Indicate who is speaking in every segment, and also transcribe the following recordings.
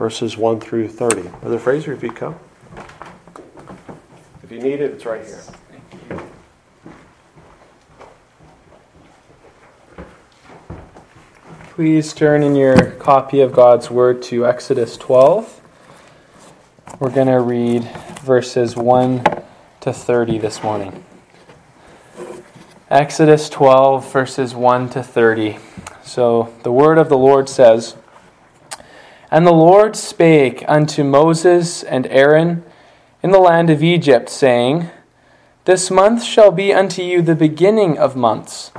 Speaker 1: verses 1 through 30. Brother Fraser, if you come. If you need it, it's right here.
Speaker 2: Please turn in your copy of God's Word to Exodus 12. We're going to read verses 1 to 30 this morning. Exodus 12, verses 1 to 30. So the word of the Lord says And the Lord spake unto Moses and Aaron in the land of Egypt, saying, This month shall be unto you the beginning of months.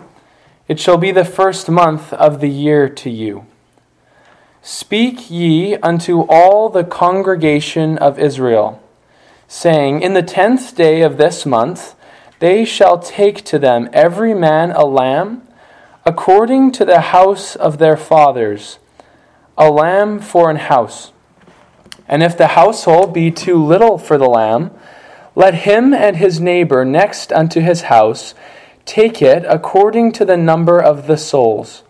Speaker 2: It shall be the first month of the year to you. Speak ye unto all the congregation of Israel, saying, In the tenth day of this month they shall take to them every man a lamb, according to the house of their fathers, a lamb for an house. And if the household be too little for the lamb, let him and his neighbor next unto his house Take it according to the number of the souls.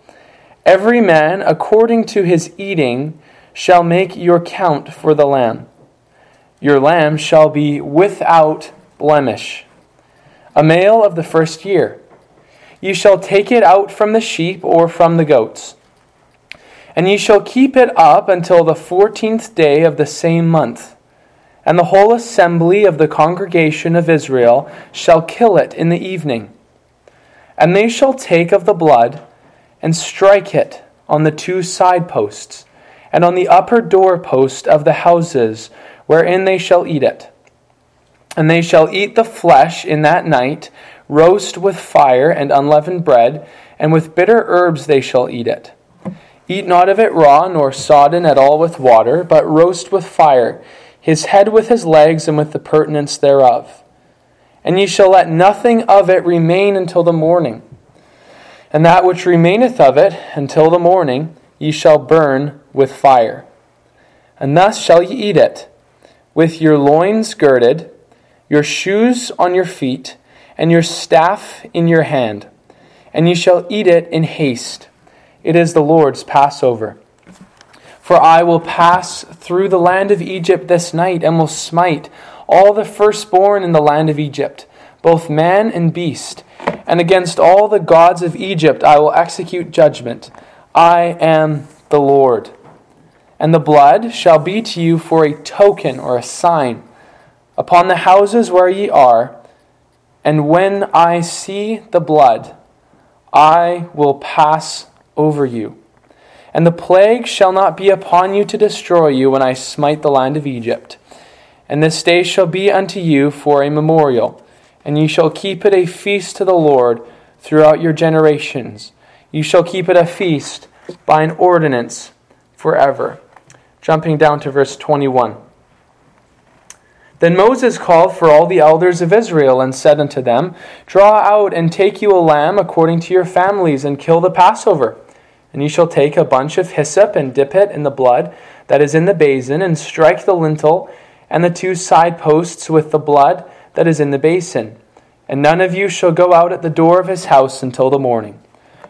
Speaker 2: Every man according to his eating shall make your count for the lamb. Your lamb shall be without blemish, a male of the first year. You shall take it out from the sheep or from the goats. And ye shall keep it up until the fourteenth day of the same month. And the whole assembly of the congregation of Israel shall kill it in the evening. And they shall take of the blood and strike it on the two side posts and on the upper door post of the houses wherein they shall eat it. And they shall eat the flesh in that night, roast with fire and unleavened bread, and with bitter herbs they shall eat it. Eat not of it raw, nor sodden at all with water, but roast with fire, his head with his legs, and with the purtenance thereof and ye shall let nothing of it remain until the morning. And that which remaineth of it until the morning ye shall burn with fire. And thus shall ye eat it, with your loins girded, your shoes on your feet, and your staff in your hand. And ye shall eat it in haste. It is the Lord's Passover. For I will pass through the land of Egypt this night, and will smite all the firstborn in the land of Egypt, both man and beast. And against all the gods of Egypt I will execute judgment. I am the Lord. And the blood shall be to you for a token or a sign upon the houses where ye are. And when I see the blood, I will pass over you. And the plague shall not be upon you to destroy you when I smite the land of Egypt. And this day shall be unto you for a memorial, and ye shall keep it a feast to the Lord throughout your generations. You shall keep it a feast by an ordinance forever. Jumping down to verse 21. Then Moses called for all the elders of Israel and said unto them, Draw out and take you a lamb according to your families, and kill the Passover. And ye shall take a bunch of hyssop and dip it in the blood that is in the basin, and strike the lintel and the two side posts with the blood that is in the basin. And none of you shall go out at the door of his house until the morning.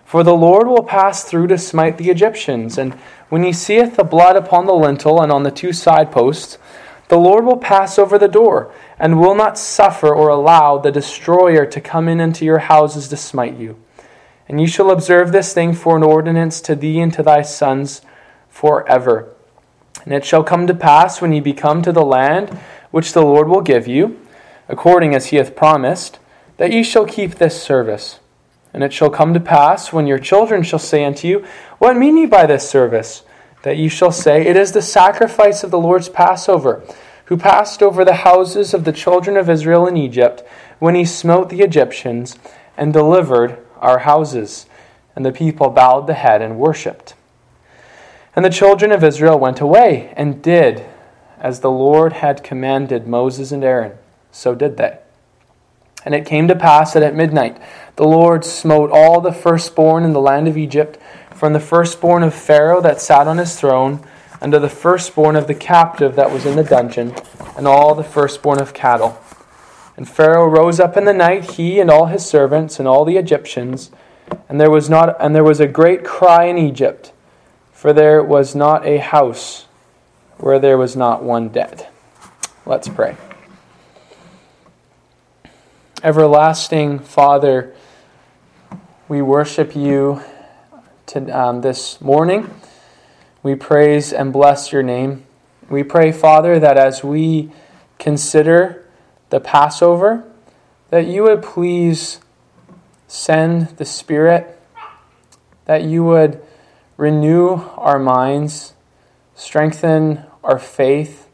Speaker 2: For the Lord will pass through to smite the Egyptians. And when he seeth the blood upon the lintel and on the two side posts, the Lord will pass over the door, and will not suffer or allow the destroyer to come in into your houses to smite you. And you shall observe this thing for an ordinance to thee and to thy sons forever. And it shall come to pass when ye be come to the land which the Lord will give you, according as he hath promised, that ye shall keep this service. And it shall come to pass when your children shall say unto you, What mean ye by this service? That ye shall say, It is the sacrifice of the Lord's Passover, who passed over the houses of the children of Israel in Egypt, when he smote the Egyptians and delivered our houses. And the people bowed the head and worshipped. And the children of Israel went away and did as the Lord had commanded Moses and Aaron. So did they. And it came to pass that at midnight the Lord smote all the firstborn in the land of Egypt, from the firstborn of Pharaoh that sat on his throne, unto the firstborn of the captive that was in the dungeon, and all the firstborn of cattle. And Pharaoh rose up in the night, he and all his servants and all the Egyptians, and there was not and there was a great cry in Egypt for there was not a house where there was not one dead. Let's pray. Everlasting Father, we worship you to, um, this morning. We praise and bless your name. We pray, Father, that as we consider the Passover, that you would please send the Spirit, that you would renew our minds, strengthen our faith.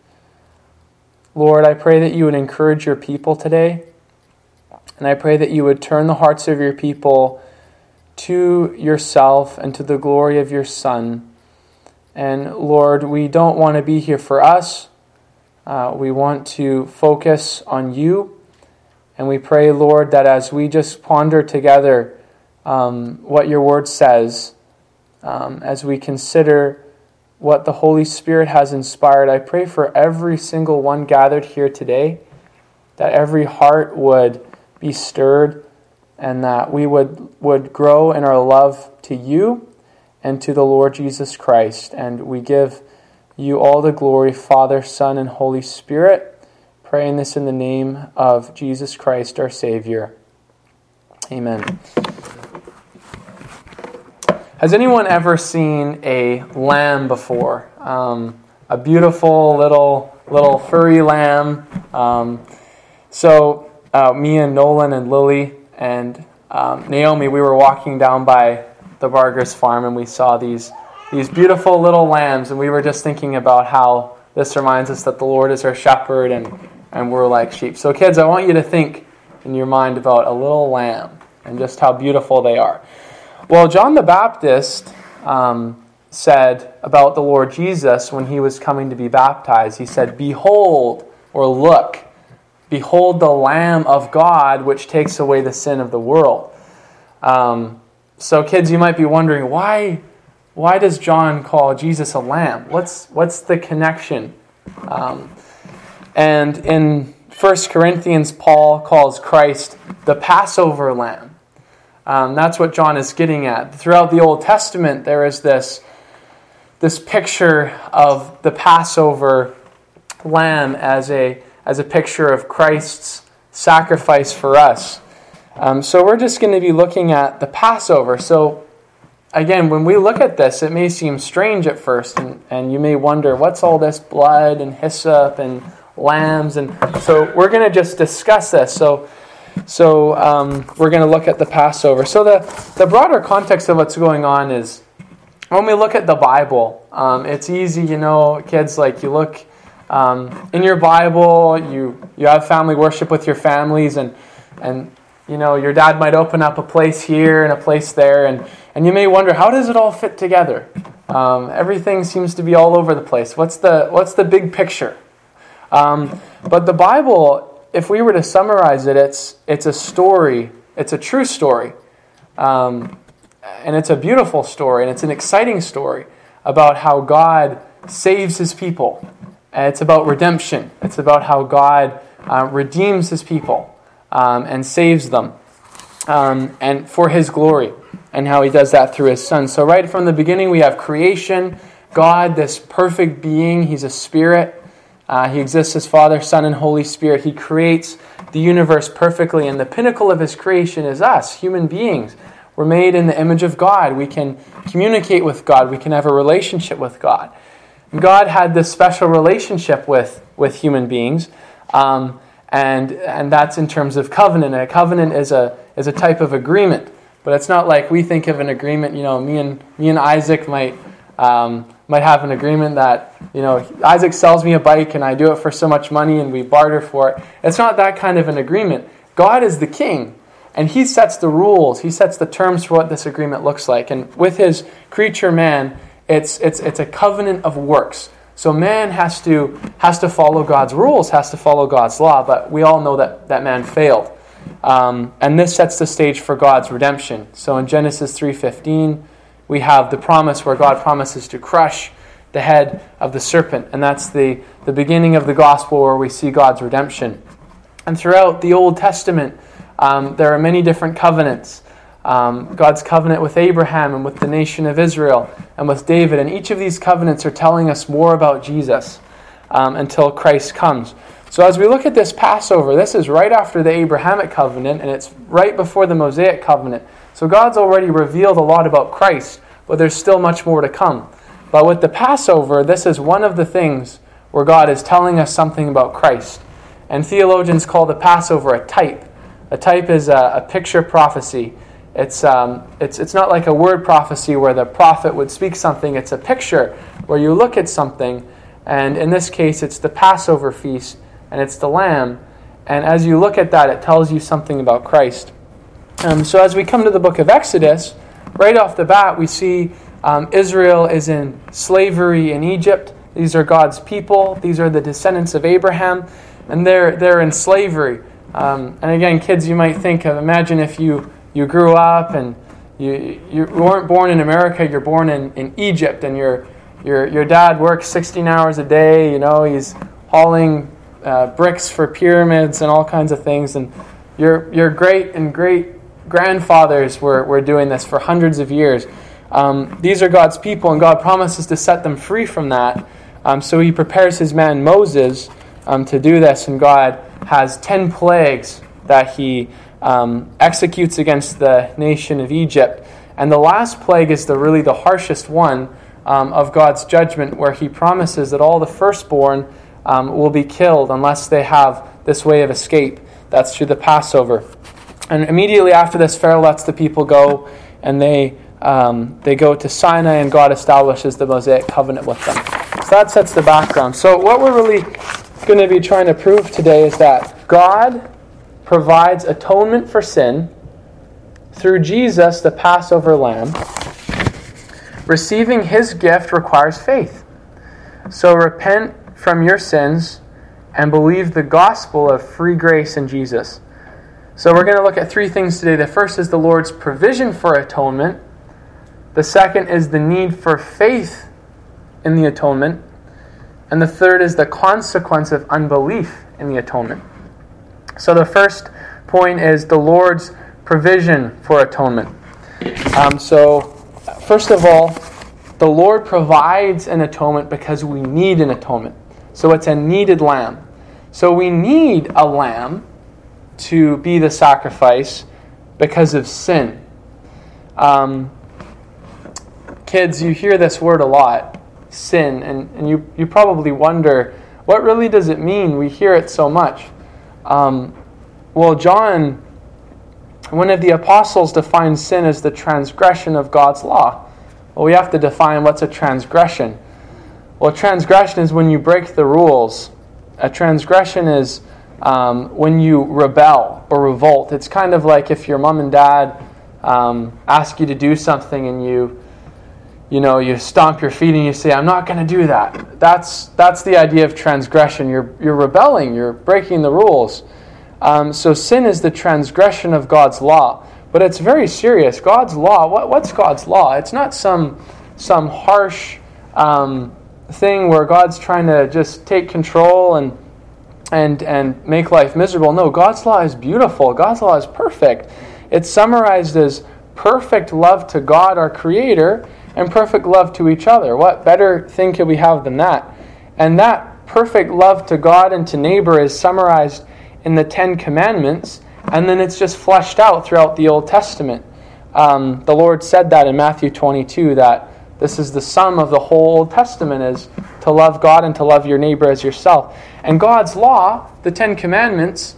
Speaker 2: Lord, I pray that you would encourage your people today. And I pray that you would turn the hearts of your people to yourself and to the glory of your Son. And Lord, we don't want to be here for us. Uh, we want to focus on you. And we pray, Lord, that as we just ponder together um, what your word says, um, as we consider what the Holy Spirit has inspired, I pray for every single one gathered here today that every heart would be stirred and that we would, would grow in our love to you and to the Lord Jesus Christ. And we give you all the glory, Father, Son, and Holy Spirit. Praying this in the name of Jesus Christ, our Savior. Amen. Has anyone ever seen a lamb before? Um, a beautiful little little furry lamb. Um, so uh, me and Nolan and Lily and um, Naomi, we were walking down by the Barger's farm and we saw these these beautiful little lambs, and we were just thinking about how this reminds us that the Lord is our shepherd and and we're like sheep. So, kids, I want you to think in your mind about a little lamb and just how beautiful they are. Well, John the Baptist um, said about the Lord Jesus when he was coming to be baptized, he said, Behold, or look, Behold the Lamb of God, which takes away the sin of the world. Um, so, kids, you might be wondering why, why does John call Jesus a lamb? What's, what's the connection? Um, and in 1 Corinthians, Paul calls Christ the Passover lamb. Um, that's what John is getting at. Throughout the Old Testament, there is this, this picture of the Passover lamb as a as a picture of Christ's sacrifice for us. Um, so we're just going to be looking at the Passover. So again, when we look at this, it may seem strange at first, and, and you may wonder, what's all this blood and hyssop and lambs? And so we're going to just discuss this. So so um, we're going to look at the Passover. So the, the broader context of what's going on is when we look at the Bible, um, it's easy, you know, kids, like you look um, in your Bible, you, you have family worship with your families, and, and you know, your dad might open up a place here and a place there, and, and you may wonder, how does it all fit together? Um, everything seems to be all over the place. What's the, what's the big picture? Um, but the Bible, if we were to summarize it, it's, it's a story, it's a true story. Um, and it's a beautiful story, and it's an exciting story about how God saves his people it's about redemption. It's about how God uh, redeems his people um, and saves them um, and for his glory, and how he does that through his son. So, right from the beginning, we have creation. God, this perfect being, he's a spirit. Uh, he exists as Father, Son, and Holy Spirit. He creates the universe perfectly, and the pinnacle of his creation is us, human beings. We're made in the image of God. We can communicate with God, we can have a relationship with God. God had this special relationship with, with human beings, um, and, and that's in terms of covenant. And a covenant is a, is a type of agreement, but it's not like we think of an agreement, you know, me and, me and Isaac might, um, might have an agreement that, you know, Isaac sells me a bike and I do it for so much money and we barter for it. It's not that kind of an agreement. God is the king, and he sets the rules, he sets the terms for what this agreement looks like. And with his creature man, it's, it's, it's a covenant of works. So man has to, has to follow God's rules, has to follow God's law, but we all know that, that man failed. Um, and this sets the stage for God's redemption. So in Genesis 3.15, we have the promise where God promises to crush the head of the serpent. And that's the, the beginning of the gospel where we see God's redemption. And throughout the Old Testament, um, there are many different covenants um, God's covenant with Abraham and with the nation of Israel and with David. And each of these covenants are telling us more about Jesus. um, until Christ comes. So, as we look at this Passover, this is right after the Abrahamic covenant and it's right before the Mosaic covenant. So, God's already revealed a lot about Christ, but there's still much more to come. But with the Passover, this is one of the things where God is telling us something about Christ. And theologians call the Passover a type. A type is a, a picture prophecy. It's, um, it's, it's not like a word prophecy where the prophet would speak something, it's a picture where you look at something, and in this case, it's the Passover feast and it's the lamb. And as you look at that, it tells you something about Christ. Um, so as we come to the book of Exodus, right off the bat, we see um, Israel is in slavery in Egypt. These are God's people. These are the descendants of Abraham, and they're they're in slavery. Um, and again, kids, you might think of imagine if you you grew up and you you weren't born in America. You're born in, in Egypt, and your your your dad works 16 hours a day. You know he's hauling uh, bricks for pyramids and all kinds of things. And your your great and great grandfathers were were doing this for hundreds of years. Um, these are God's people, and God promises to set them free from that. Um, so he prepares his man Moses um, to do this, and God has 10 plagues that he um, executes against the nation of Egypt. And the last plague is the really the harshest one um, of God's judgment, where he promises that all the firstborn um, will be killed unless they have this way of escape. That's through the Passover. And immediately after this, Pharaoh lets the people go, and they um, they go to Sinai, and God establishes the Mosaic covenant with them. So that sets the background. So, what we're really going to be trying to prove today is that God provides atonement for sin through Jesus, the Passover lamb. Receiving his gift requires faith. So, repent from your sins and believe the gospel of free grace in Jesus. So, we're going to look at three things today. The first is the Lord's provision for atonement. The second is the need for faith in the atonement. And the third is the consequence of unbelief in the atonement. So the first point is the Lord's provision for atonement. Um, so, first of all, the Lord provides an atonement because we need an atonement. So it's a needed lamb. So we need a lamb to be the sacrifice because of sin. Um, kids, you hear this word a lot, sin, and, and you, you probably wonder, what really does it mean? We hear it so much. Um, well, John, one of the apostles, defines sin as the transgression of God's law. Well, we have to define what's a transgression. Well, transgression is when you break the rules. A transgression is um, when you rebel or revolt. It's kind of like if your mom and dad um, ask you to do something and you you know, you stomp your feet and you say, I'm not going to do that. That's, that's the idea of transgression. You're, you're rebelling, you're breaking the rules. Um, so sin is the transgression of God's law. But it's very serious. God's law, what, what's God's law? It's not some, some harsh um, thing where God's trying to just take control and, and, and make life miserable. No, God's law is beautiful. God's law is perfect. It's summarized as perfect love to God, our Creator, and perfect love to each other. What better thing could we have than that? And that perfect love to God and to neighbor is summarized in the Ten Commandments, and then it's just fleshed out throughout the Old Testament. Um, the Lord said that in Matthew 22 that this is the sum of the whole Old Testament is to love God and to love your neighbor as yourself. And God's law, the Ten Commandments,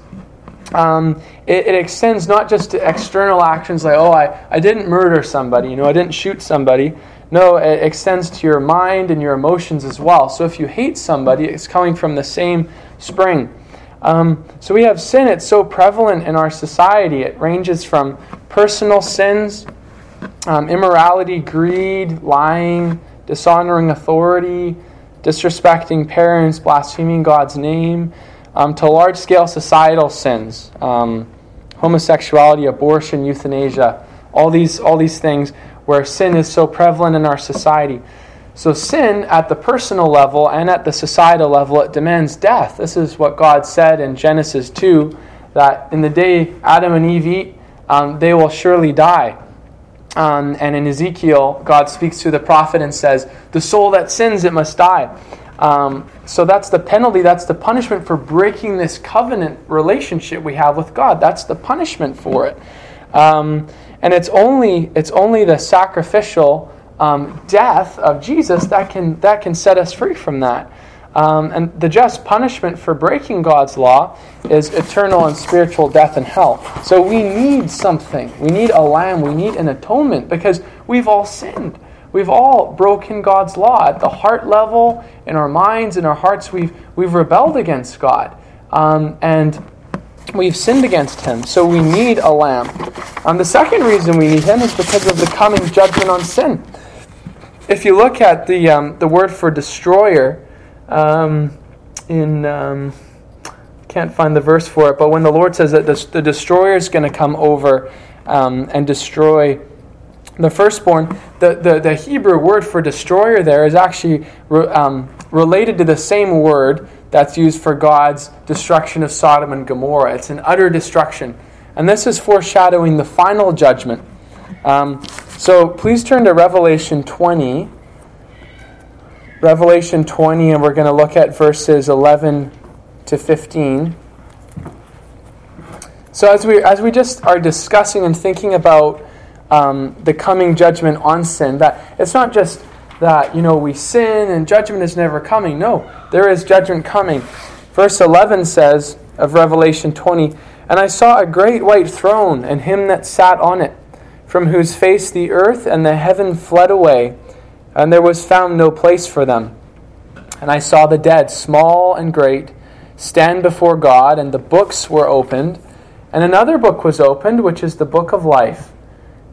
Speaker 2: um, it, it, extends not just to external actions like, oh, I, I didn't murder somebody, you know, I didn't shoot somebody. No, it extends to your mind and your emotions as well. So if you hate somebody, it's coming from the same spring. Um, so we have sin, it's so prevalent in our society. It ranges from personal sins, um, immorality, greed, lying, dishonoring authority, disrespecting parents, blaspheming God's name um, to large scale societal sins um, homosexuality, abortion, euthanasia, all these, all these things where sin is so prevalent in our society. So, sin at the personal level and at the societal level, it demands death. This is what God said in Genesis 2 that in the day Adam and Eve eat, um, they will surely die. Um, and in Ezekiel, God speaks to the prophet and says, The soul that sins, it must die. Um, so that's the penalty, that's the punishment for breaking this covenant relationship we have with God. That's the punishment for it. Um, and it's only, it's only the sacrificial um, death of Jesus that can, that can set us free from that. Um, and the just punishment for breaking God's law is eternal and spiritual death and hell. So we need something. We need a lamb. We need an atonement because we've all sinned. We've all broken God's law at the heart level, in our minds, in our hearts. We've, we've rebelled against God. Um, and we've sinned against Him. So we need a lamb. Um, the second reason we need Him is because of the coming judgment on sin. If you look at the, um, the word for destroyer, um, in um, can't find the verse for it, but when the Lord says that the, the destroyer is going to come over um, and destroy the firstborn, the, the, the, Hebrew word for destroyer there is actually re, um, related to the same word that's used for God's destruction of Sodom and Gomorrah. It's an utter destruction. And this is foreshadowing the final judgment. Um, so please turn to Revelation 20. Revelation 20, and we're going to look at verses 11 to 15. So, as we, as we just are discussing and thinking about um, the coming judgment on sin, that it's not just that, you know, we sin and judgment is never coming. No, there is judgment coming. Verse 11 says of Revelation 20, And I saw a great white throne, and him that sat on it, from whose face the earth and the heaven fled away and there was found no place for them. And I saw the dead, small and great, stand before God, and the books were opened. And another book was opened, which is the book of life.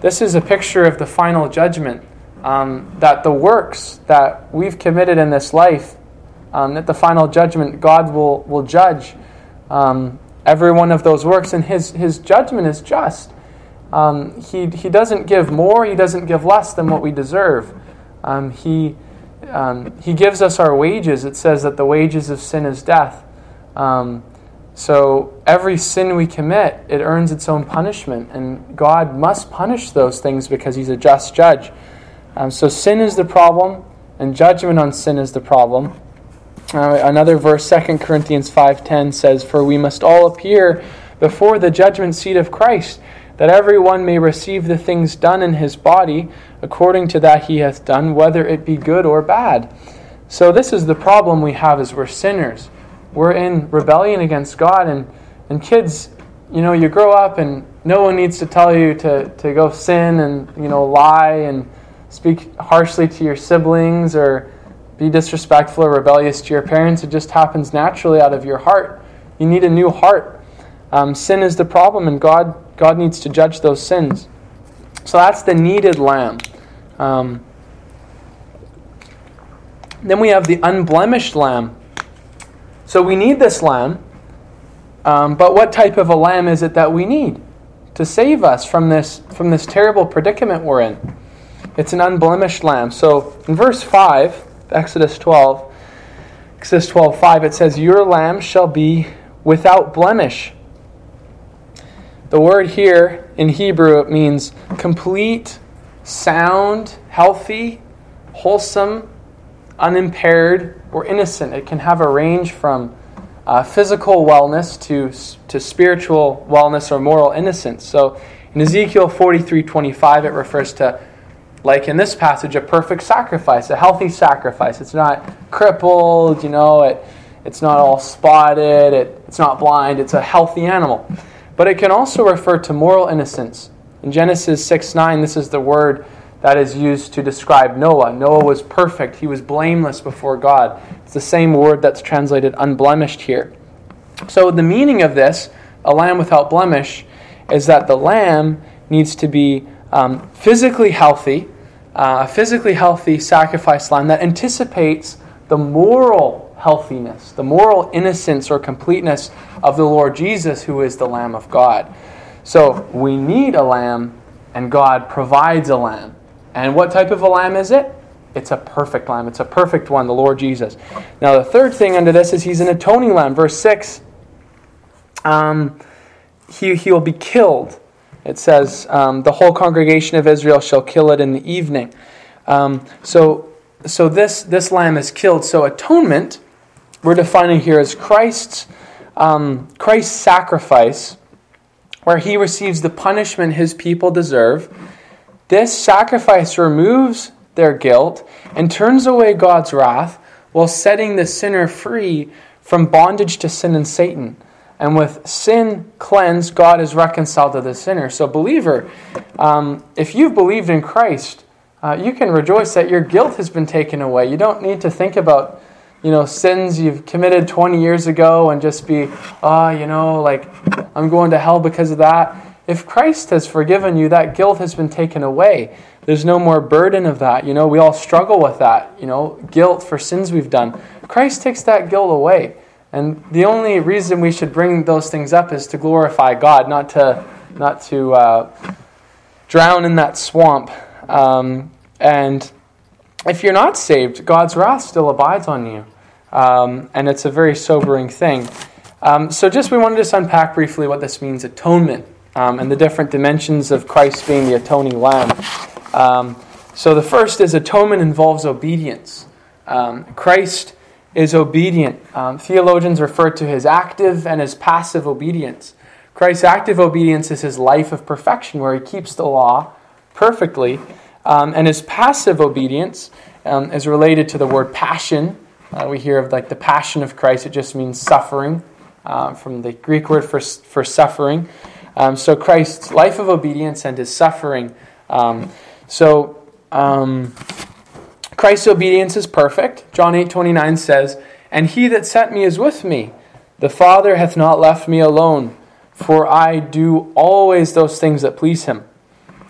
Speaker 2: This is a picture of the final judgment. Um, that the works that we've committed in this life, um, at the final judgment, God will, will judge um, every one of those works, and his, his judgment is just. Um, he, he doesn't give more, he doesn't give less than what we deserve. Um, he, um, he gives us our wages. It says that the wages of sin is death. Um, so every sin we commit, it earns its own punishment, and God must punish those things because He's a just judge. Um, so sin is the problem, and judgment on sin is the problem. Uh, another verse, 2 Corinthians 5.10 says, For we must all appear before the judgment seat of Christ, that every one may receive the things done in his body according to that he hath done, whether it be good or bad. So, this is the problem we have as we're sinners. We're in rebellion against God, and, and kids, you know, you grow up and no one needs to tell you to, to go sin and, you know, lie and speak harshly to your siblings or be disrespectful or rebellious to your parents. It just happens naturally out of your heart. You need a new heart. Um, sin is the problem, and God God needs to judge those sins. So that's the needed lamb. Um, then we have the unblemished lamb. So we need this lamb, um, but what type of a lamb is it that we need to save us from this, from this terrible predicament we're in? It's an unblemished lamb. So in verse 5, Exodus 12, Exodus 12, 5, it says, Your lamb shall be without blemish. The word here in Hebrew it means complete, sound, healthy, wholesome, unimpaired, or innocent. It can have a range from uh, physical wellness to, to spiritual wellness or moral innocence. So in Ezekiel 43:25 it refers to like in this passage a perfect sacrifice, a healthy sacrifice. It's not crippled, you know, it, it's not all spotted, it, it's not blind, it's a healthy animal. But it can also refer to moral innocence. In Genesis 6 9, this is the word that is used to describe Noah. Noah was perfect, he was blameless before God. It's the same word that's translated unblemished here. So, the meaning of this, a lamb without blemish, is that the lamb needs to be um, physically healthy, uh, a physically healthy sacrifice lamb that anticipates the moral healthiness, the moral innocence or completeness of the Lord Jesus, who is the Lamb of God. So we need a lamb, and God provides a lamb. And what type of a lamb is it? It's a perfect lamb. It's a perfect one, the Lord Jesus. Now, the third thing under this is he's an atoning lamb. Verse 6 um, he, he will be killed. It says, um, the whole congregation of Israel shall kill it in the evening. Um, so so this, this lamb is killed. So atonement, we're defining here as Christ's, um, Christ's sacrifice, where he receives the punishment his people deserve. This sacrifice removes their guilt and turns away God's wrath while setting the sinner free from bondage to sin and Satan. And with sin cleansed, God is reconciled to the sinner. So, believer, um, if you've believed in Christ, uh, you can rejoice that your guilt has been taken away. You don't need to think about, you know, sins you've committed 20 years ago and just be, oh, you know, like I'm going to hell because of that. If Christ has forgiven you, that guilt has been taken away. There's no more burden of that. You know, we all struggle with that, you know, guilt for sins we've done. Christ takes that guilt away. And the only reason we should bring those things up is to glorify God, not to, not to uh, drown in that swamp um, and if you're not saved, God's wrath still abides on you. Um, and it's a very sobering thing. Um, so, just we want to just unpack briefly what this means atonement um, and the different dimensions of Christ being the atoning lamb. Um, so, the first is atonement involves obedience. Um, Christ is obedient. theologians refer to his active and his passive obedience. Christ's active obedience is his life of perfection, where he keeps the law perfectly. Um, and his passive obedience um, is related to the word passion. Uh, we hear of like the passion of Christ, it just means suffering, uh, from the Greek word for, for suffering. Um, so Christ's life of obedience and his suffering. Um, so um, Christ's obedience is perfect. John 8 29 says, And he that sent me is with me. The Father hath not left me alone, for I do always those things that please him.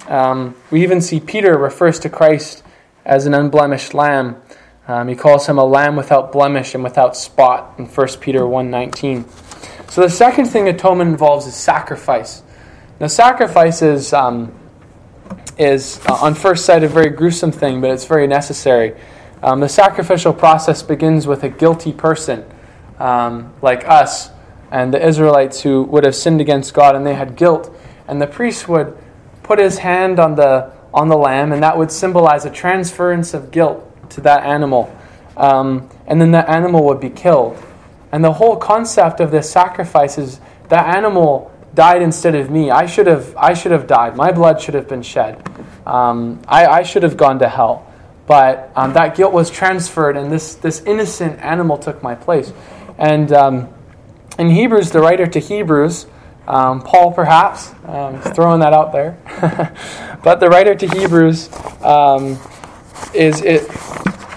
Speaker 2: Um, we even see Peter refers to Christ as an unblemished lamb. Um, he calls him a lamb without blemish and without spot in 1 Peter 1.19. So the second thing atonement involves is sacrifice. Now sacrifice is, um, is uh, on first sight a very gruesome thing, but it's very necessary. Um, the sacrificial process begins with a guilty person um, like us and the Israelites who would have sinned against God and they had guilt. And the priest would put his hand on the, on the lamb, and that would symbolize a transference of guilt to that animal. Um, and then that animal would be killed. And the whole concept of this sacrifice is that animal died instead of me. I should have, I should have died. My blood should have been shed. Um, I, I, should have gone to hell. But um, that guilt was transferred, and this, this innocent animal took my place. And um, in Hebrews, the writer to Hebrews, um, Paul, perhaps, um, throwing that out there. but the writer to Hebrews um, is it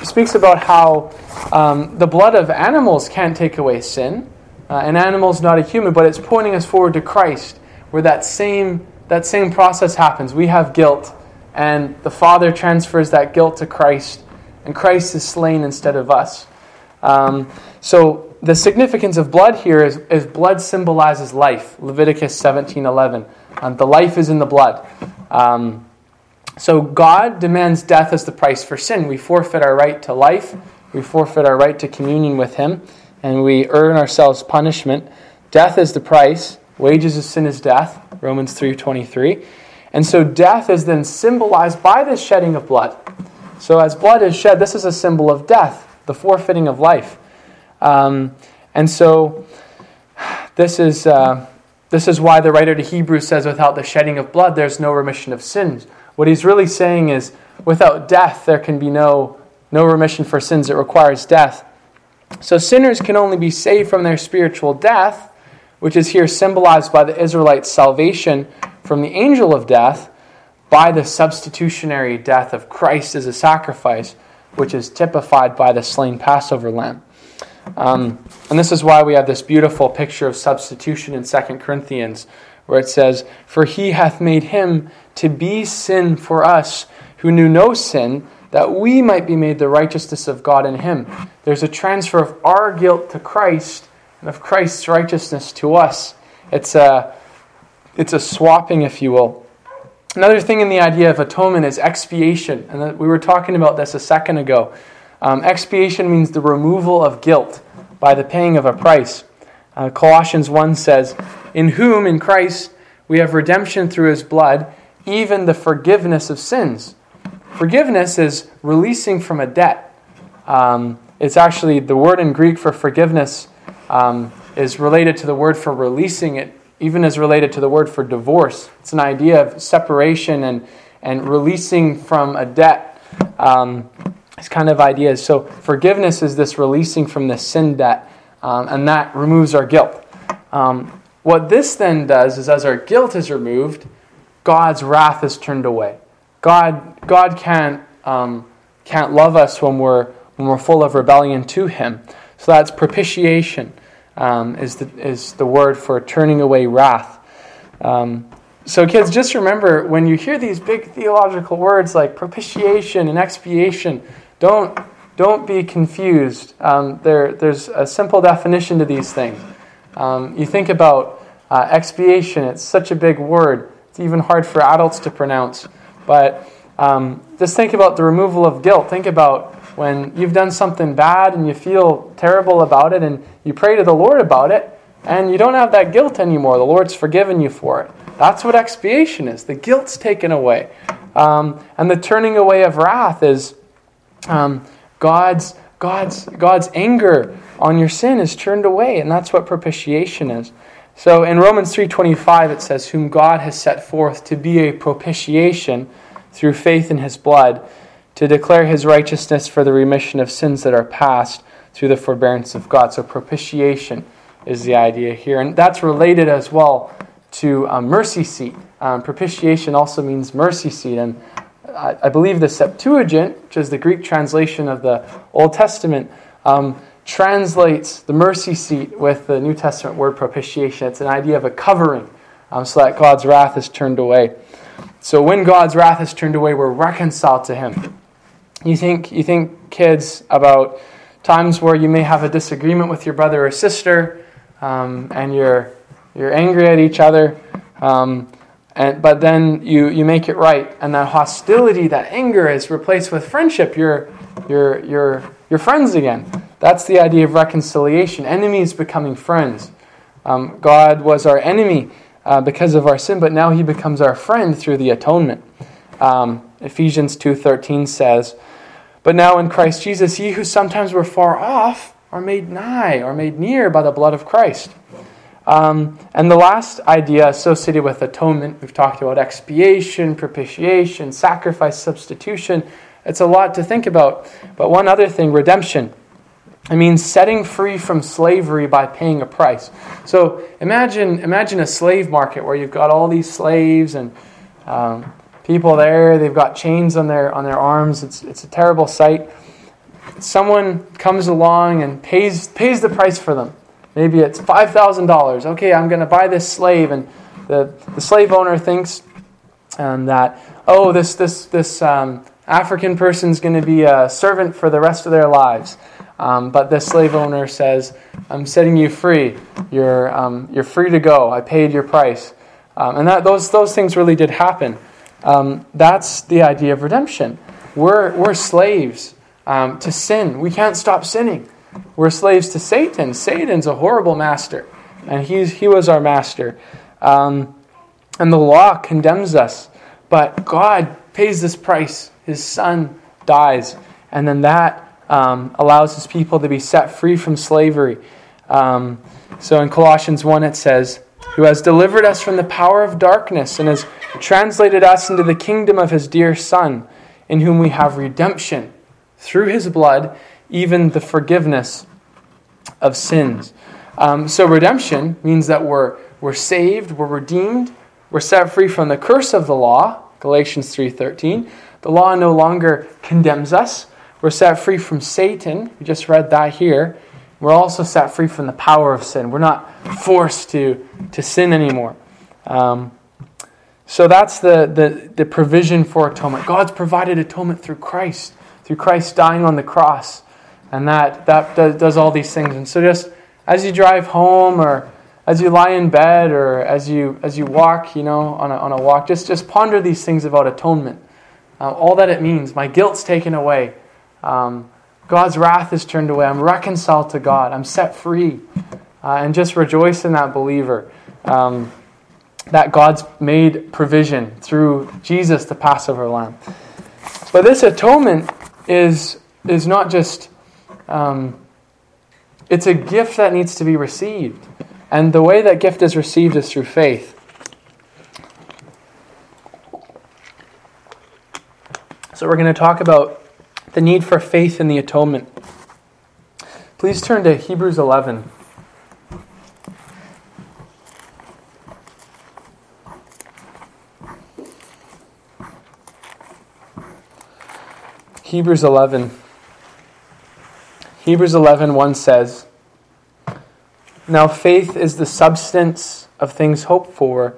Speaker 2: speaks about how um, the blood of animals can't take away sin. Uh, an animal is not a human, but it's pointing us forward to Christ, where that same that same process happens. We have guilt, and the Father transfers that guilt to Christ, and Christ is slain instead of us. Um, so the significance of blood here is, is blood symbolizes life. Leviticus 17 11. Um, the life is in the blood. Um, so God demands death as the price for sin. We forfeit our right to life, we forfeit our right to communion with Him, and we earn ourselves punishment. Death is the price. Wages of sin is death. Romans 3:23. And so death is then symbolized by the shedding of blood. So as blood is shed, this is a symbol of death, the forfeiting of life. Um, and so this is, uh, this is why the writer to Hebrews says, without the shedding of blood, there's no remission of sins. What he's really saying is, without death, there can be no, no remission for sins. It requires death. So sinners can only be saved from their spiritual death, which is here symbolized by the Israelites' salvation from the angel of death, by the substitutionary death of Christ as a sacrifice, which is typified by the slain Passover lamb. Um, and this is why we have this beautiful picture of substitution in 2 Corinthians, where it says, For he hath made him to be sin for us who knew no sin, that we might be made the righteousness of God in him. There's a transfer of our guilt to Christ and of Christ's righteousness to us. It's a, it's a swapping, if you will. Another thing in the idea of atonement is expiation. And we were talking about this a second ago. Um, expiation means the removal of guilt by the paying of a price. Uh, Colossians 1 says, In whom, in Christ, we have redemption through his blood, even the forgiveness of sins. Forgiveness is releasing from a debt. Um, it's actually the word in Greek for forgiveness um, is related to the word for releasing it, even as related to the word for divorce. It's an idea of separation and, and releasing from a debt. Um, it's kind of ideas. So forgiveness is this releasing from the sin debt, um, and that removes our guilt. Um, what this then does is, as our guilt is removed, God's wrath is turned away. God, God can't, um, can't love us when we're, when we're full of rebellion to Him. So that's propitiation, um, is, the, is the word for turning away wrath. Um, so, kids, just remember when you hear these big theological words like propitiation and expiation, don't, don't be confused. Um, there, there's a simple definition to these things. Um, you think about uh, expiation, it's such a big word, it's even hard for adults to pronounce. But um, just think about the removal of guilt. Think about when you've done something bad and you feel terrible about it and you pray to the Lord about it and you don't have that guilt anymore. The Lord's forgiven you for it. That's what expiation is. The guilt's taken away. Um, and the turning away of wrath is um, God's, God's, God's anger on your sin is turned away, and that's what propitiation is. So in Romans 3:25 it says whom God has set forth to be a propitiation through faith in his blood to declare his righteousness for the remission of sins that are past through the forbearance of God. So propitiation is the idea here and that's related as well to a mercy seat. Um, propitiation also means mercy seat and I, I, believe the Septuagint, which is the Greek translation of the Old Testament, um, translates the mercy seat with the New Testament word propitiation. It's an idea of a covering um, so that God's wrath is turned away. So when God's wrath is turned away, we're reconciled to Him. You think, you think, kids, about times where you may have a disagreement with your brother or sister um, and you're, you're angry at each other. Um, and, but then you, you make it right, and that hostility, that anger is replaced with friendship. You're, you're, you're, you're friends again. That's the idea of reconciliation. Enemies becoming friends. Um, God was our enemy uh, because of our sin, but now He becomes our friend through the atonement. Um, Ephesians 2.13 says, But now in Christ Jesus, ye who sometimes were far off are made nigh, or made near by the blood of Christ. Um, and the last idea associated with atonement, we've talked about expiation, propitiation, sacrifice, substitution. It's a lot to think about. But one other thing redemption. It means setting free from slavery by paying a price. So imagine, imagine a slave market where you've got all these slaves and um, people there. They've got chains on their on their arms. It's it's a terrible sight. Someone comes along and pays pays the price for them. Maybe it's $5,000. Okay, I'm going to buy this slave. And the, the slave owner thinks um, that, oh, this, this, this um, African person's going to be a servant for the rest of their lives. Um, but this slave owner says, I'm setting you free. You're, um, you're free to go. I paid your price. Um, and that, those, those things really did happen. Um, that's the idea of redemption. We're, we're slaves to sin. We can't stop sinning. We're slaves to Satan. Satan's a horrible master, and he's, he was our master. Um, and the law condemns us, but God pays this price. His son dies, and then that um, allows his people to be set free from slavery. Um, so in Colossians 1, it says, Who has delivered us from the power of darkness and has translated us into the kingdom of his dear Son, in whom we have redemption through his blood even the forgiveness of sins. Um, so redemption means that we're, we're saved, we're redeemed, we're set free from the curse of the law, Galatians 3.13. The law no longer condemns us. We're set free from Satan. We just read that here. We're also set free from the power of sin. We're not forced to, to sin anymore. Um, so that's the, the, the provision for atonement. God's provided atonement through Christ. through Christ dying on the cross. And that, that does, does all these things. And so just as you drive home or as you lie in bed or as you, as you walk, you know, on a, on a walk, just, just ponder these things about atonement. Uh, all that it means. My guilt's taken away. Um, God's wrath is turned away. I'm reconciled to God. I'm set free. Uh, and just rejoice in that believer. Um, that God's made provision through Jesus, the Passover lamb. But this atonement is, is not just, um, it's a gift that needs to be received. And the way that gift is received is through faith. So we're going to talk about the need for faith in the atonement. Please turn to Hebrews 11. Hebrews 11. Hebrews 11, 1 says, Now faith is the substance of things hoped for,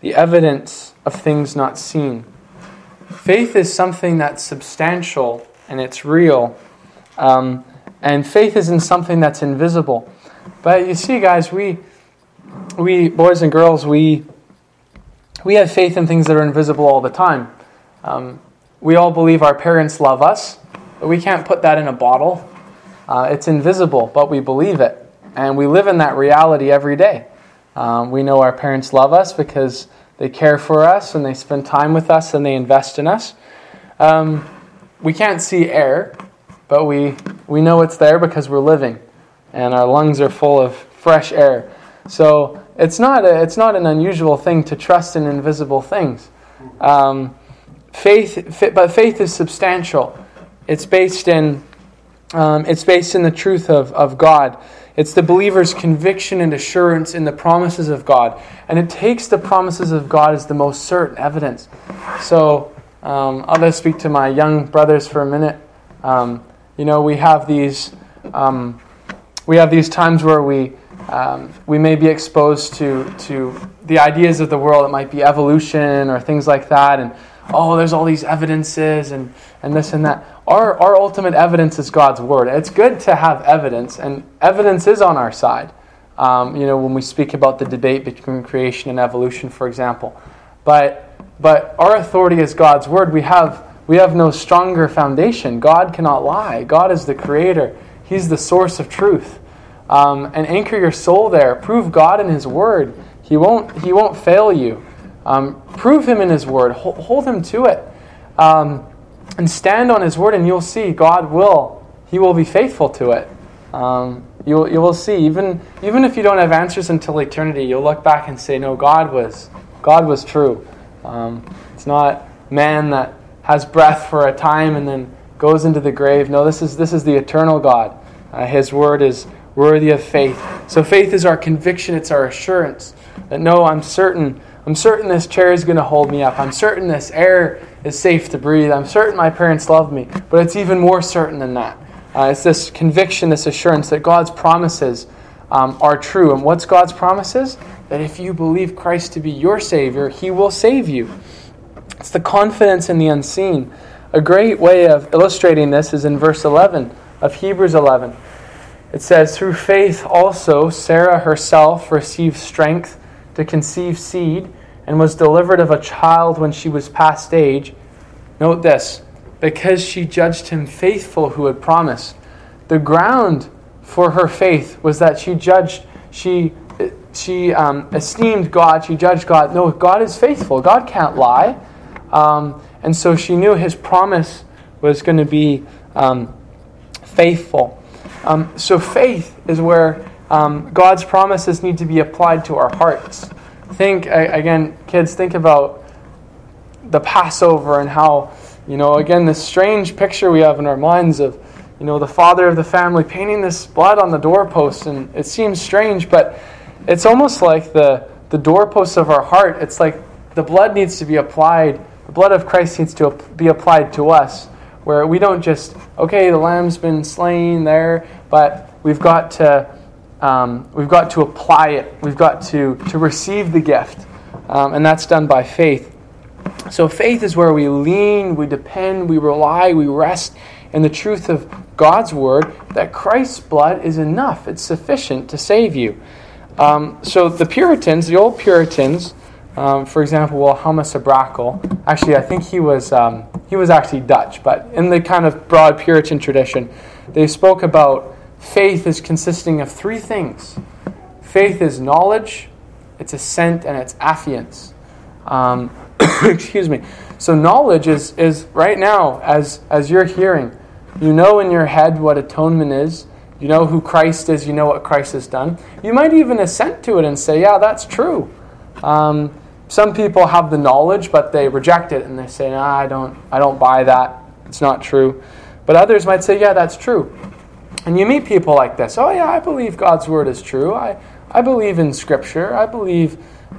Speaker 2: the evidence of things not seen. Faith is something that's substantial and it's real. Um, and faith isn't something that's invisible. But you see, guys, we, we boys and girls, we, we have faith in things that are invisible all the time. Um, we all believe our parents love us, but we can't put that in a bottle. Uh, it's invisible, but we believe it. And we live in that reality every day. Um, we know our parents love us because they care for us and they spend time with us and they invest in us. Um, we can't see air, but we, we know it's there because we're living and our lungs are full of fresh air. So it's not, a, it's not an unusual thing to trust in invisible things. Um, faith, but faith is substantial. It's based in, um, it's based in the truth of, of God. It's the believer's conviction and assurance in the promises of God. And it takes the promises of God as the most certain evidence. So um, I'll just speak to my young brothers for a minute. Um, you know, we have these, um, we have these times where we, um, we may be exposed to, to the ideas of the world. It might be evolution or things like that. And oh, there's all these evidences and, and this and that. Our, our ultimate evidence is God's Word. It's good to have evidence, and evidence is on our side. Um, you know, when we speak about the debate between creation and evolution, for example. But, but our authority is God's Word. We have, we have no stronger foundation. God cannot lie. God is the Creator, He's the source of truth. Um, and anchor your soul there. Prove God in His Word. He won't, he won't fail you. Um, prove him in his word, hold, hold him to it, um, and stand on his word, and you'll see God will, he will be faithful to it. Um, you, you will see, even, even if you don't have answers until eternity, you'll look back and say, no, God was, God was true. Um, it's not man that has breath for a time and then goes into the grave. No, this is, this is the eternal God. Uh, his word is worthy of faith. So faith is our conviction, it's our assurance that no, I'm certain I'm certain this chair is going to hold me up. I'm certain this air is safe to breathe. I'm certain my parents love me. But it's even more certain than that. Uh, it's this conviction, this assurance that God's promises um, are true. And what's God's promises? That if you believe Christ to be your Savior, He will save you. It's the confidence in the unseen. A great way of illustrating this is in verse 11 of Hebrews 11. It says, Through faith also Sarah herself received strength to conceive seed and was delivered of a child when she was past age. Note this because she judged him faithful who had promised. The ground for her faith was that she judged, she, she um, esteemed God, she judged God. No, God is faithful, God can't lie. Um, and so she knew his promise was going to be um, faithful. Um, so faith is where um, God's promises need to be applied to our hearts. Think, again, kids, think about the Passover and how, you know, again, this strange picture we have in our minds of, you know, the father of the family painting this blood on the doorpost. And it seems strange, but it's almost like the, the doorposts of our heart. It's like the blood needs to be applied, the blood of Christ needs to be applied to us, where we don't just, okay, the lamb's been slain there, but we've got to um, we've got to apply it. We've got to, to receive the gift. Um, and that's done by faith. So faith is where we lean, we depend, we rely, we rest in the truth of God's word that Christ's blood is enough, it's sufficient to save you. Um, so the Puritans, the old Puritans, um, for example, Wilhelmus of Brakel, actually, I think he was, um, he was actually Dutch, but in the kind of broad Puritan tradition, they spoke about faith is consisting of three things faith is knowledge, it's assent, and it's affiance. Um, excuse me. So knowledge is, is right now, as, as you're hearing, you know in your head what atonement is. You know who Christ is. You know what Christ has done. You might even assent to it and say, yeah, that's true. Um, some people have the knowledge, but they reject it and they say, nah, I don't, I don't buy that. It's not true. But others might say, yeah, that's true. And you meet people like this. Oh, yeah, I believe God's word is true. I, I believe in Scripture. I believe,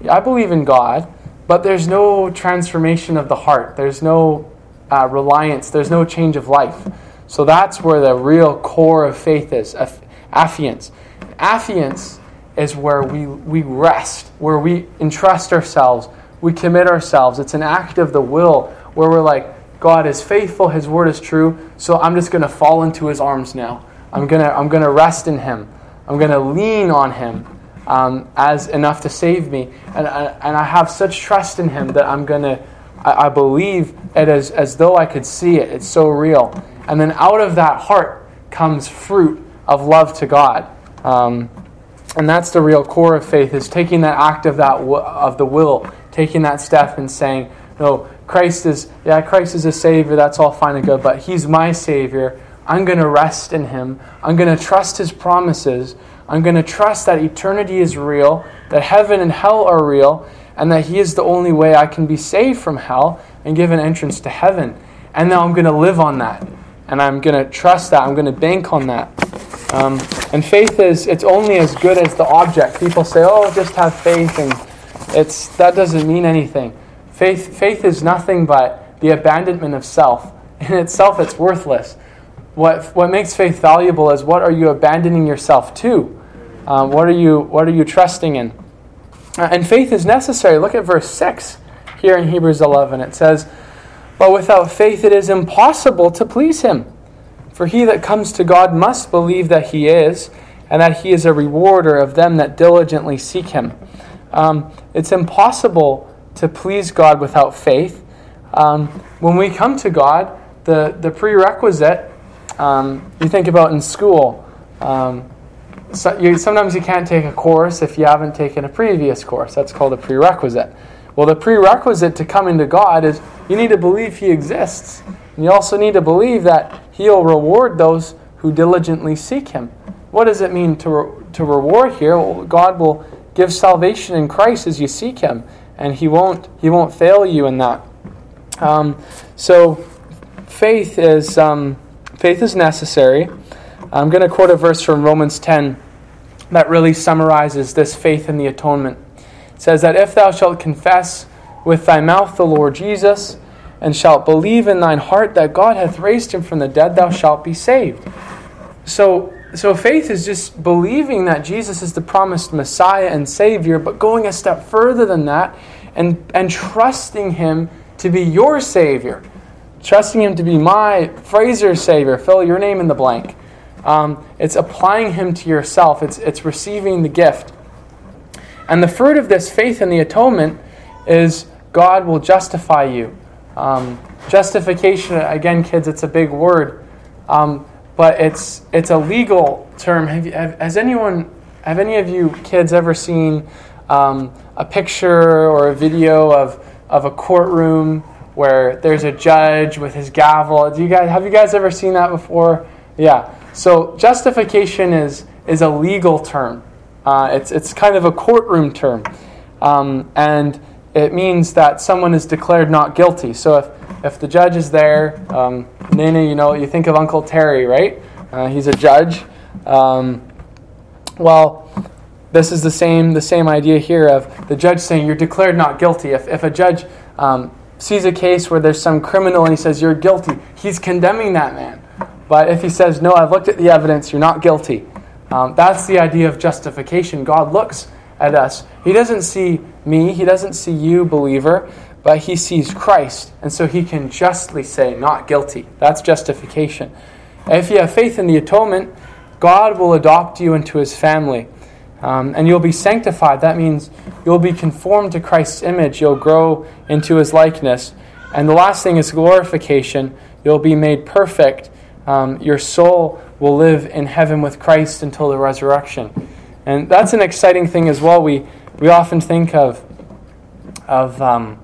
Speaker 2: I believe in God. But there's no transformation of the heart. There's no uh, reliance. There's no change of life. So that's where the real core of faith is affiance. Affiance is where we, we rest, where we entrust ourselves, we commit ourselves. It's an act of the will where we're like, God is faithful, His word is true, so I'm just going to fall into His arms now. I'm going to I'm to rest in Him. I'm going to lean on Him um, as enough to save me. And, and I have such trust in Him that I'm going to, I, believe it as, as though I could see it. It's so real. And then out of that heart comes fruit of love to God. Um, and that's the real core of faith is taking that act of that of the will, taking that step and saying, "No, Christ is yeah, Christ is a savior. That's all fine and good, but He's my savior. I'm going to rest in Him. I'm going to trust His promises. I'm going to trust that eternity is real, that heaven and hell are real, and that He is the only way I can be saved from hell and given entrance to heaven. And now I'm going to live on that, and I'm going to trust that. I'm going to bank on that." Um, and faith is, it's only as good as the object. People say, oh, just have faith, and it's, that doesn't mean anything. Faith, faith is nothing but the abandonment of self. In itself, it's worthless. What, what makes faith valuable is what are you abandoning yourself to? Um, what, are you, what are you trusting in? Uh, and faith is necessary. Look at verse 6 here in Hebrews 11. It says, But without faith it is impossible to please him. For he that comes to God must believe that he is, and that he is a rewarder of them that diligently seek him. Um, it's impossible to please God without faith. Um, when we come to God, the, the prerequisite, um, you think about in school, um, so you, sometimes you can't take a course if you haven't taken a previous course. That's called a prerequisite. Well, the prerequisite to coming to God is you need to believe He exists. And you also need to believe that He'll reward those who diligently seek Him. What does it mean to, re- to reward here? Well, God will give salvation in Christ as you seek Him, and He won't, he won't fail you in that. Um, so, faith is, um, faith is necessary. I'm going to quote a verse from Romans 10 that really summarizes this faith in the atonement. It says that if thou shalt confess with thy mouth the Lord Jesus, and shalt believe in thine heart that God hath raised him from the dead, thou shalt be saved. So, so faith is just believing that Jesus is the promised Messiah and Savior, but going a step further than that and, and trusting him to be your Savior. Trusting him to be my Fraser Savior. Fill your name in the blank. Um, it's applying him to yourself. It's, it's receiving the gift. And the fruit of this faith in the atonement is God will justify you. Um, justification, again, kids, it's a big word, um, but it's it's a legal term. Have, you, have, has anyone, have any of you kids ever seen um, a picture or a video of of a courtroom where there's a judge with his gavel? Do you guys have you guys ever seen that before? Yeah. So justification is is a legal term. Uh, it's it's kind of a courtroom term, um, and it means that someone is declared not guilty. So if, if the judge is there, um, Nana, you know, you think of Uncle Terry, right? Uh, he's a judge. Um, well, this is the same the same idea here of the judge saying you're declared not guilty. If, if a judge um, sees a case where there's some criminal and he says you're guilty, he's condemning that man. But if he says no, I've looked at the evidence, you're not guilty. Um, that's the idea of justification. God looks at us. He doesn't see me, He doesn't see you, believer, but he sees Christ, and so he can justly say, not guilty. That's justification. If you have faith in the atonement, God will adopt you into his family. Um, and you'll be sanctified. That means you'll be conformed to Christ's image. You'll grow into his likeness. And the last thing is glorification. You'll be made perfect. Um, your soul will live in heaven with Christ until the resurrection. And that's an exciting thing as well. We, we often think of, of um,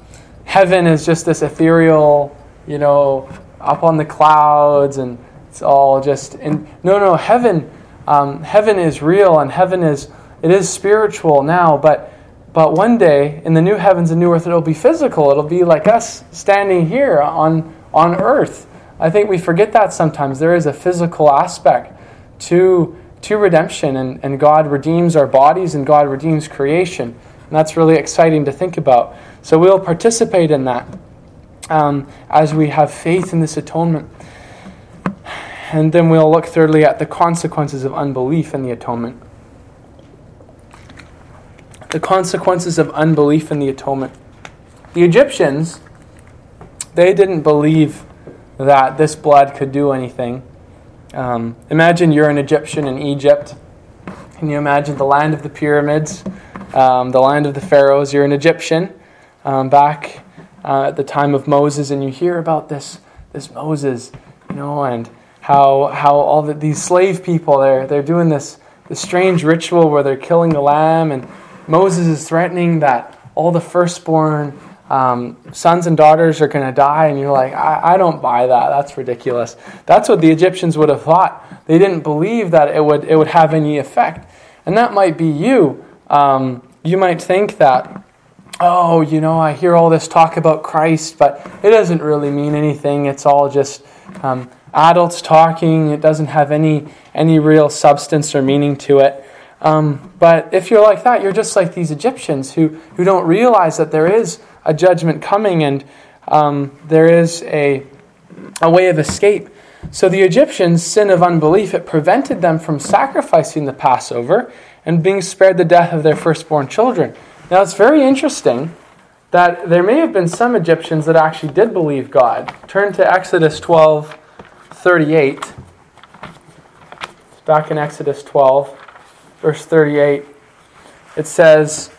Speaker 2: heaven as just this ethereal, you know, up on the clouds and it's all just. No, no, heaven, um, heaven is real and heaven is it is spiritual now, but but one day in the new heavens and new earth it'll be physical. It'll be like us standing here on on earth. I think we forget that sometimes. There is a physical aspect to to redemption and, and God redeems our bodies and God redeems creation. And that's really exciting to think about. So we'll participate in that um, as we have faith in this atonement. And then we'll look thirdly at the consequences of unbelief in the atonement the consequences of unbelief in the atonement. The Egyptians, they didn't believe that this blood could do anything. Um, imagine you're an Egyptian in Egypt. Can you imagine the land of the pyramids, um, the land of the pharaohs? You're an Egyptian um, back uh, at the time of Moses, and you hear about this this Moses, you know, and how how all the, these slave people they're they're doing this this strange ritual where they're killing the lamb and Moses is threatening that all the firstborn um, sons and daughters are going to die, and you're like, I, I don't buy that. That's ridiculous. That's what the Egyptians would have thought. They didn't believe that it would, it would have any effect. And that might be you. Um, you might think that, oh, you know, I hear all this talk about Christ, but it doesn't really mean anything. It's all just um, adults talking. It doesn't have any, any real substance or meaning to it. Um, but if you're like that, you're just like these Egyptians who, who don't realize that there is a judgment coming and um, there is a, a way of escape. So the Egyptians' sin of unbelief, it prevented them from sacrificing the Passover and being spared the death of their firstborn children. Now it's very interesting that there may have been some Egyptians that actually did believe God. Turn to Exodus 12 38. back in Exodus 12 verse 38, it says,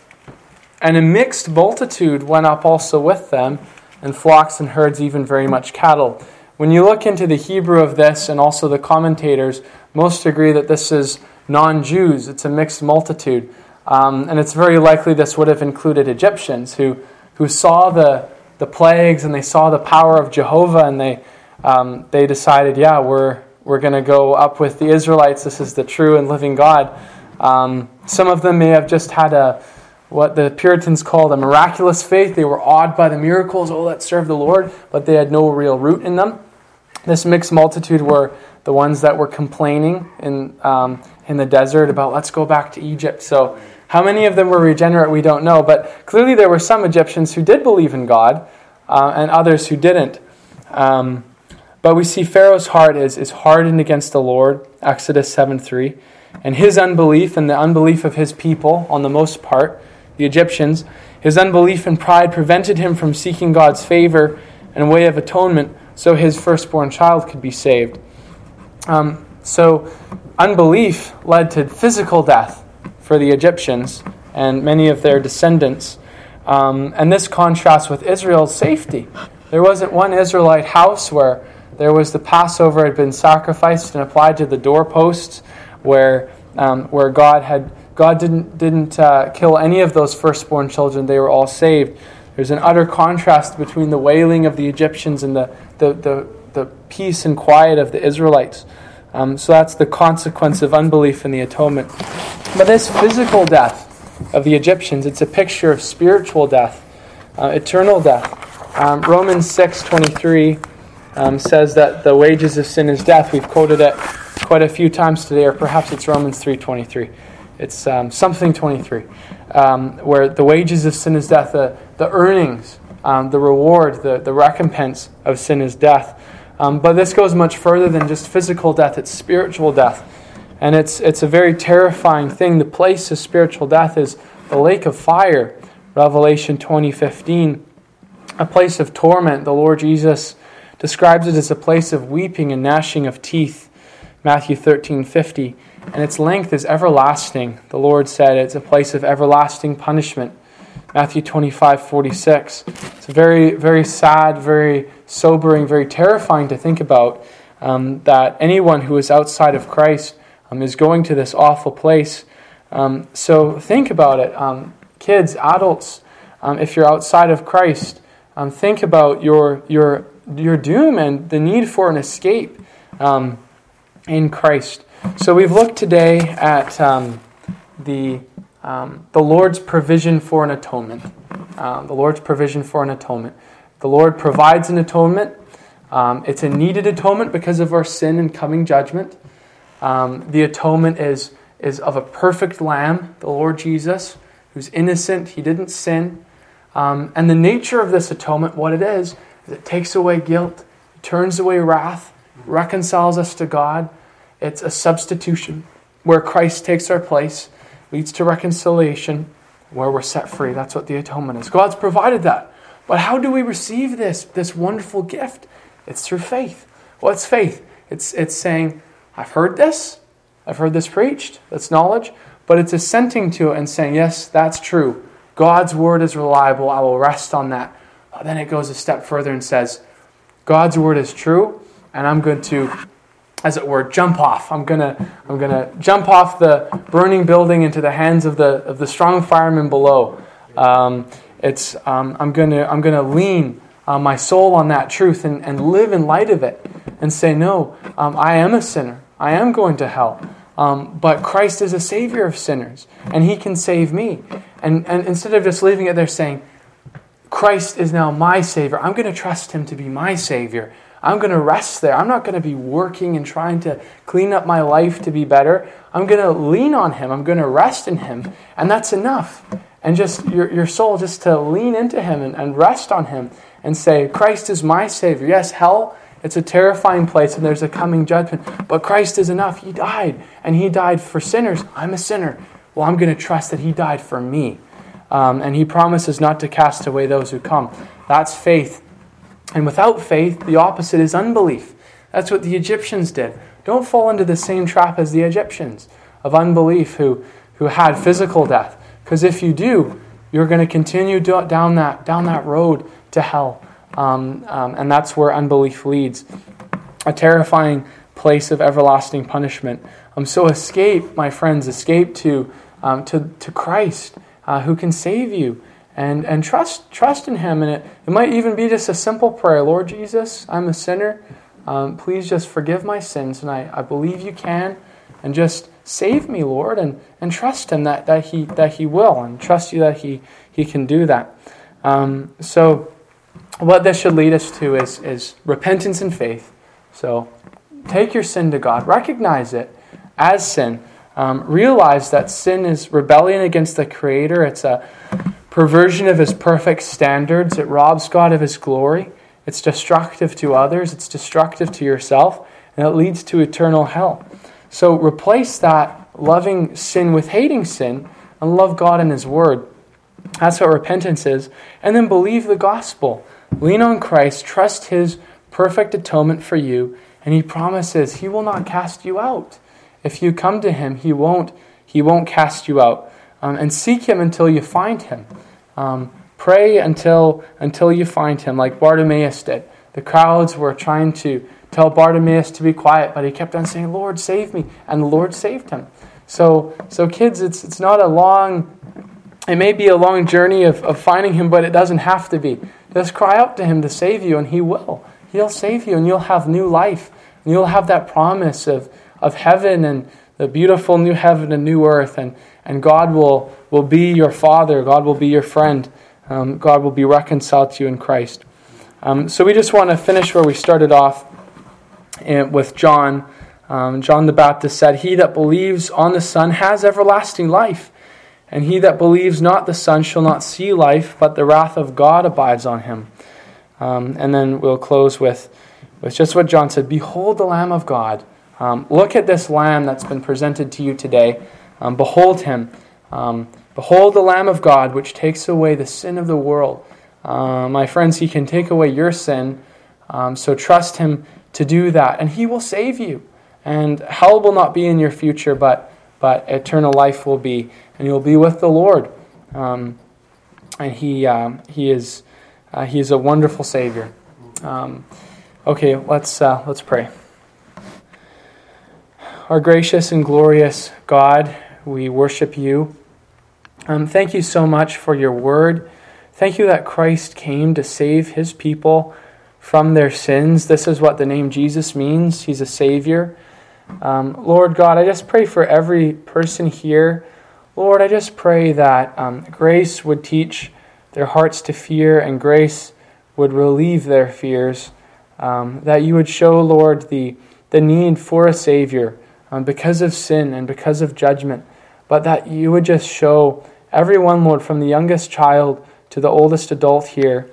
Speaker 2: And a mixed multitude went up also with them, and flocks and herds, even very much cattle. When you look into the Hebrew of this and also the commentators, most agree that this is non Jews. It's a mixed multitude. Um, and it's very likely this would have included Egyptians who, who saw the, the plagues and they saw the power of Jehovah and they, um, they decided, yeah, we're, we're going to go up with the Israelites. This is the true and living God. Um, some of them may have just had a what the Puritans called a miraculous faith. They were awed by the miracles, oh, that serve the Lord, but they had no real root in them. This mixed multitude were the ones that were complaining in, um, in the desert about, let's go back to Egypt. So, how many of them were regenerate, we don't know. But clearly, there were some Egyptians who did believe in God uh, and others who didn't. Um, but we see Pharaoh's heart is, is hardened against the Lord, Exodus 7 3. And his unbelief and the unbelief of his people, on the most part, the Egyptians, his unbelief and pride prevented him from seeking God's favor and way of atonement so his firstborn child could be saved. Um, so, unbelief led to physical death for the Egyptians and many of their descendants. Um, and this contrasts with Israel's safety. There wasn't one Israelite house where there was the Passover had been sacrificed and applied to the doorposts where, um, where God, had, God didn't, didn't uh, kill any of those firstborn children, they were all saved. There's an utter contrast between the wailing of the Egyptians and the, the, the, the peace and quiet of the Israelites. Um, so that's the consequence of unbelief in the atonement. But this physical death of the Egyptians, it's a picture of spiritual death, uh, eternal death. Um, Romans 6.23 um, says that the wages of sin is death. We've quoted it quite a few times today, or perhaps it's Romans 3.23. It's um, something 23, um, where the wages of sin is death, the, the earnings, um, the reward, the, the recompense of sin is death. Um, but this goes much further than just physical death, it's spiritual death. And it's, it's a very terrifying thing. The place of spiritual death is the lake of fire, Revelation 20.15. a place of torment. The Lord Jesus describes it as a place of weeping and gnashing of teeth. Matthew 13 50. And its length is everlasting. The Lord said it's a place of everlasting punishment. Matthew 25 46. It's very, very sad, very sobering, very terrifying to think about um, that anyone who is outside of Christ um, is going to this awful place. Um, so think about it. Um, kids, adults, um, if you're outside of Christ, um, think about your, your, your doom and the need for an escape in Christ. So we've looked today at the, the Lord's provision for an atonement. Uh, the Lord's provision for an atonement. The Lord provides an atonement. Um, it's a needed atonement because of our sin and coming judgment. Um, the atonement is, is of a perfect lamb, the Lord Jesus, who's innocent, he didn't sin. Um, and the nature of this atonement, what it is, is it takes away guilt, turns away wrath, reconciles us to God. It's a substitution where Christ takes our place, leads to reconciliation, where we're set free. That's what the atonement is. God's provided that. But how do we receive this, this wonderful gift? It's through faith. What's faith? It's, it's saying, I've heard this, I've heard this preached, that's knowledge, but it's assenting to it and saying, Yes, that's true. God's word is reliable, I will rest on that. Then it goes a step further and says, God's word is true, and I'm going to, as it were, jump off. I'm gonna, I'm gonna jump off the burning building into the hands of the of the strong firemen below. Um, it's, um, I'm gonna, I'm gonna lean uh, my soul on that truth and, and live in light of it and say, No, um, I am a sinner. I am going to hell. Um, but Christ is a savior of sinners, and he can save me. And, and instead of just leaving it there saying, Christ is now my savior, I'm going to trust him to be my savior. I'm going to rest there. I'm not going to be working and trying to clean up my life to be better. I'm going to lean on him. I'm going to rest in him. And that's enough. And just your, your soul, just to lean into him and, and rest on him and say, Christ is my Savior. Yes, hell, it's a terrifying place and there's a coming judgment, but Christ is enough. He died, and He died for sinners. I'm a sinner. Well, I'm going to trust that He died for me. Um, and He promises not to cast away those who come. That's faith. And without faith, the opposite is unbelief. That's what the Egyptians did. Don't fall into the same trap as the Egyptians of unbelief who, who had physical death. Because if you do, you're going to continue down that, down that road to hell. Um, um, and that's where unbelief leads. A terrifying place of everlasting punishment. Um, so escape, my friends, escape to, um, to, to Christ uh, who can save you. And, and trust, trust in Him. And it, it might even be just a simple prayer Lord Jesus, I'm a sinner. Um, please just forgive my sins. And I, I believe you can. And just save me, Lord. And, and trust Him that, that, he, that He will. And trust you that He, he can do that. Um, so, what this should lead us to is, is repentance and faith. So take your sin to God, recognize it as sin. Um, realize that sin is rebellion against the Creator. It's a perversion of His perfect standards. It robs God of His glory. It's destructive to others. It's destructive to yourself. And it leads to eternal hell. So replace that loving sin with hating sin and love God and His Word. That's what repentance is. And then believe the gospel. Lean on Christ, trust His perfect atonement for you, and He promises He will not cast you out. If you come to Him, He won't, he won't cast you out. Um, and seek Him until you find Him. Um, pray until, until you find Him, like Bartimaeus did. The crowds were trying to tell Bartimaeus to be quiet, but he kept on saying, Lord, save me. And the Lord saved him. So, so kids, it's, it's not a long, it may be a long journey of, of finding him, but it doesn't have to be. Just cry out to Him to save you, and He will. He'll save you, and you'll have new life. And you'll have that promise of, of heaven and the beautiful new heaven and new earth. And, and God will, will be your Father, God will be your friend, um, God will be reconciled to you in Christ. Um, so we just want to finish where we started off in, with John. Um, John the Baptist said, He that believes on the Son has everlasting life. And he that believes not the Son shall not see life, but the wrath of God abides on him. Um, and then we'll close with, with just what John said Behold the Lamb of God. Um, look at this Lamb that's been presented to you today. Um, behold him. Um, behold the Lamb of God, which takes away the sin of the world. Uh, my friends, He can take away your sin. Um, so trust Him to do that, and He will save you. And hell will not be in your future, but, but eternal life will be, and you'll be with the Lord. Um, and He, um, he, is, uh, he is a wonderful Savior. Um, okay, let's, uh, let's pray. Our gracious and glorious God, we worship you. Um, thank you so much for your word. Thank you that Christ came to save his people from their sins. This is what the name Jesus means. He's a Savior. Um, Lord God, I just pray for every person here. Lord, I just pray that um, grace would teach their hearts to fear and grace would relieve their fears. Um, that you would show, Lord, the, the need for a Savior um, because of sin and because of judgment, but that you would just show everyone, Lord, from the youngest child to the oldest adult here,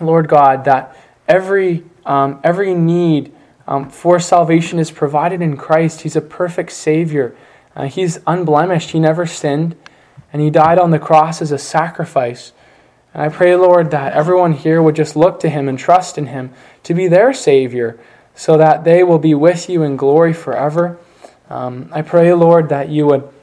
Speaker 2: Lord God, that every, um, every need um, for salvation is provided in Christ. He's a perfect Savior. Uh, he's unblemished. He never sinned, and He died on the cross as a sacrifice. And I pray, Lord, that everyone here would just look to Him and trust in Him to be their Savior so that they will be with you in glory forever. Um, I pray, Lord, that you would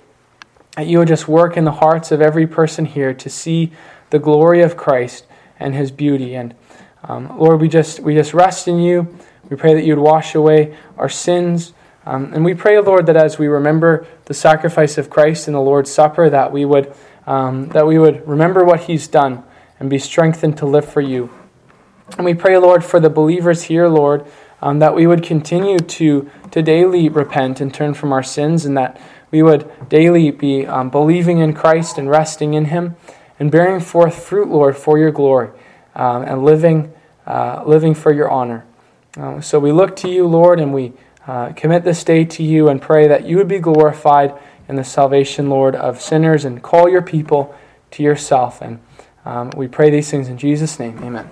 Speaker 2: that you would just work in the hearts of every person here to see the glory of Christ and His beauty. And um, Lord, we just we just rest in you. We pray that you would wash away our sins. Um, and we pray, Lord, that as we remember the sacrifice of Christ in the Lord's Supper, that we would um, that we would remember what He's done and be strengthened to live for you. And we pray, Lord, for the believers here, Lord, um, that we would continue to, to daily repent and turn from our sins, and that we would daily be um, believing in Christ and resting in Him, and bearing forth fruit, Lord, for your glory, um, and living, uh, living for your honor. Uh, so we look to you, Lord, and we uh, commit this day to you and pray that you would be glorified in the salvation, Lord, of sinners, and call your people to yourself. And um, we pray these things in Jesus' name. Amen.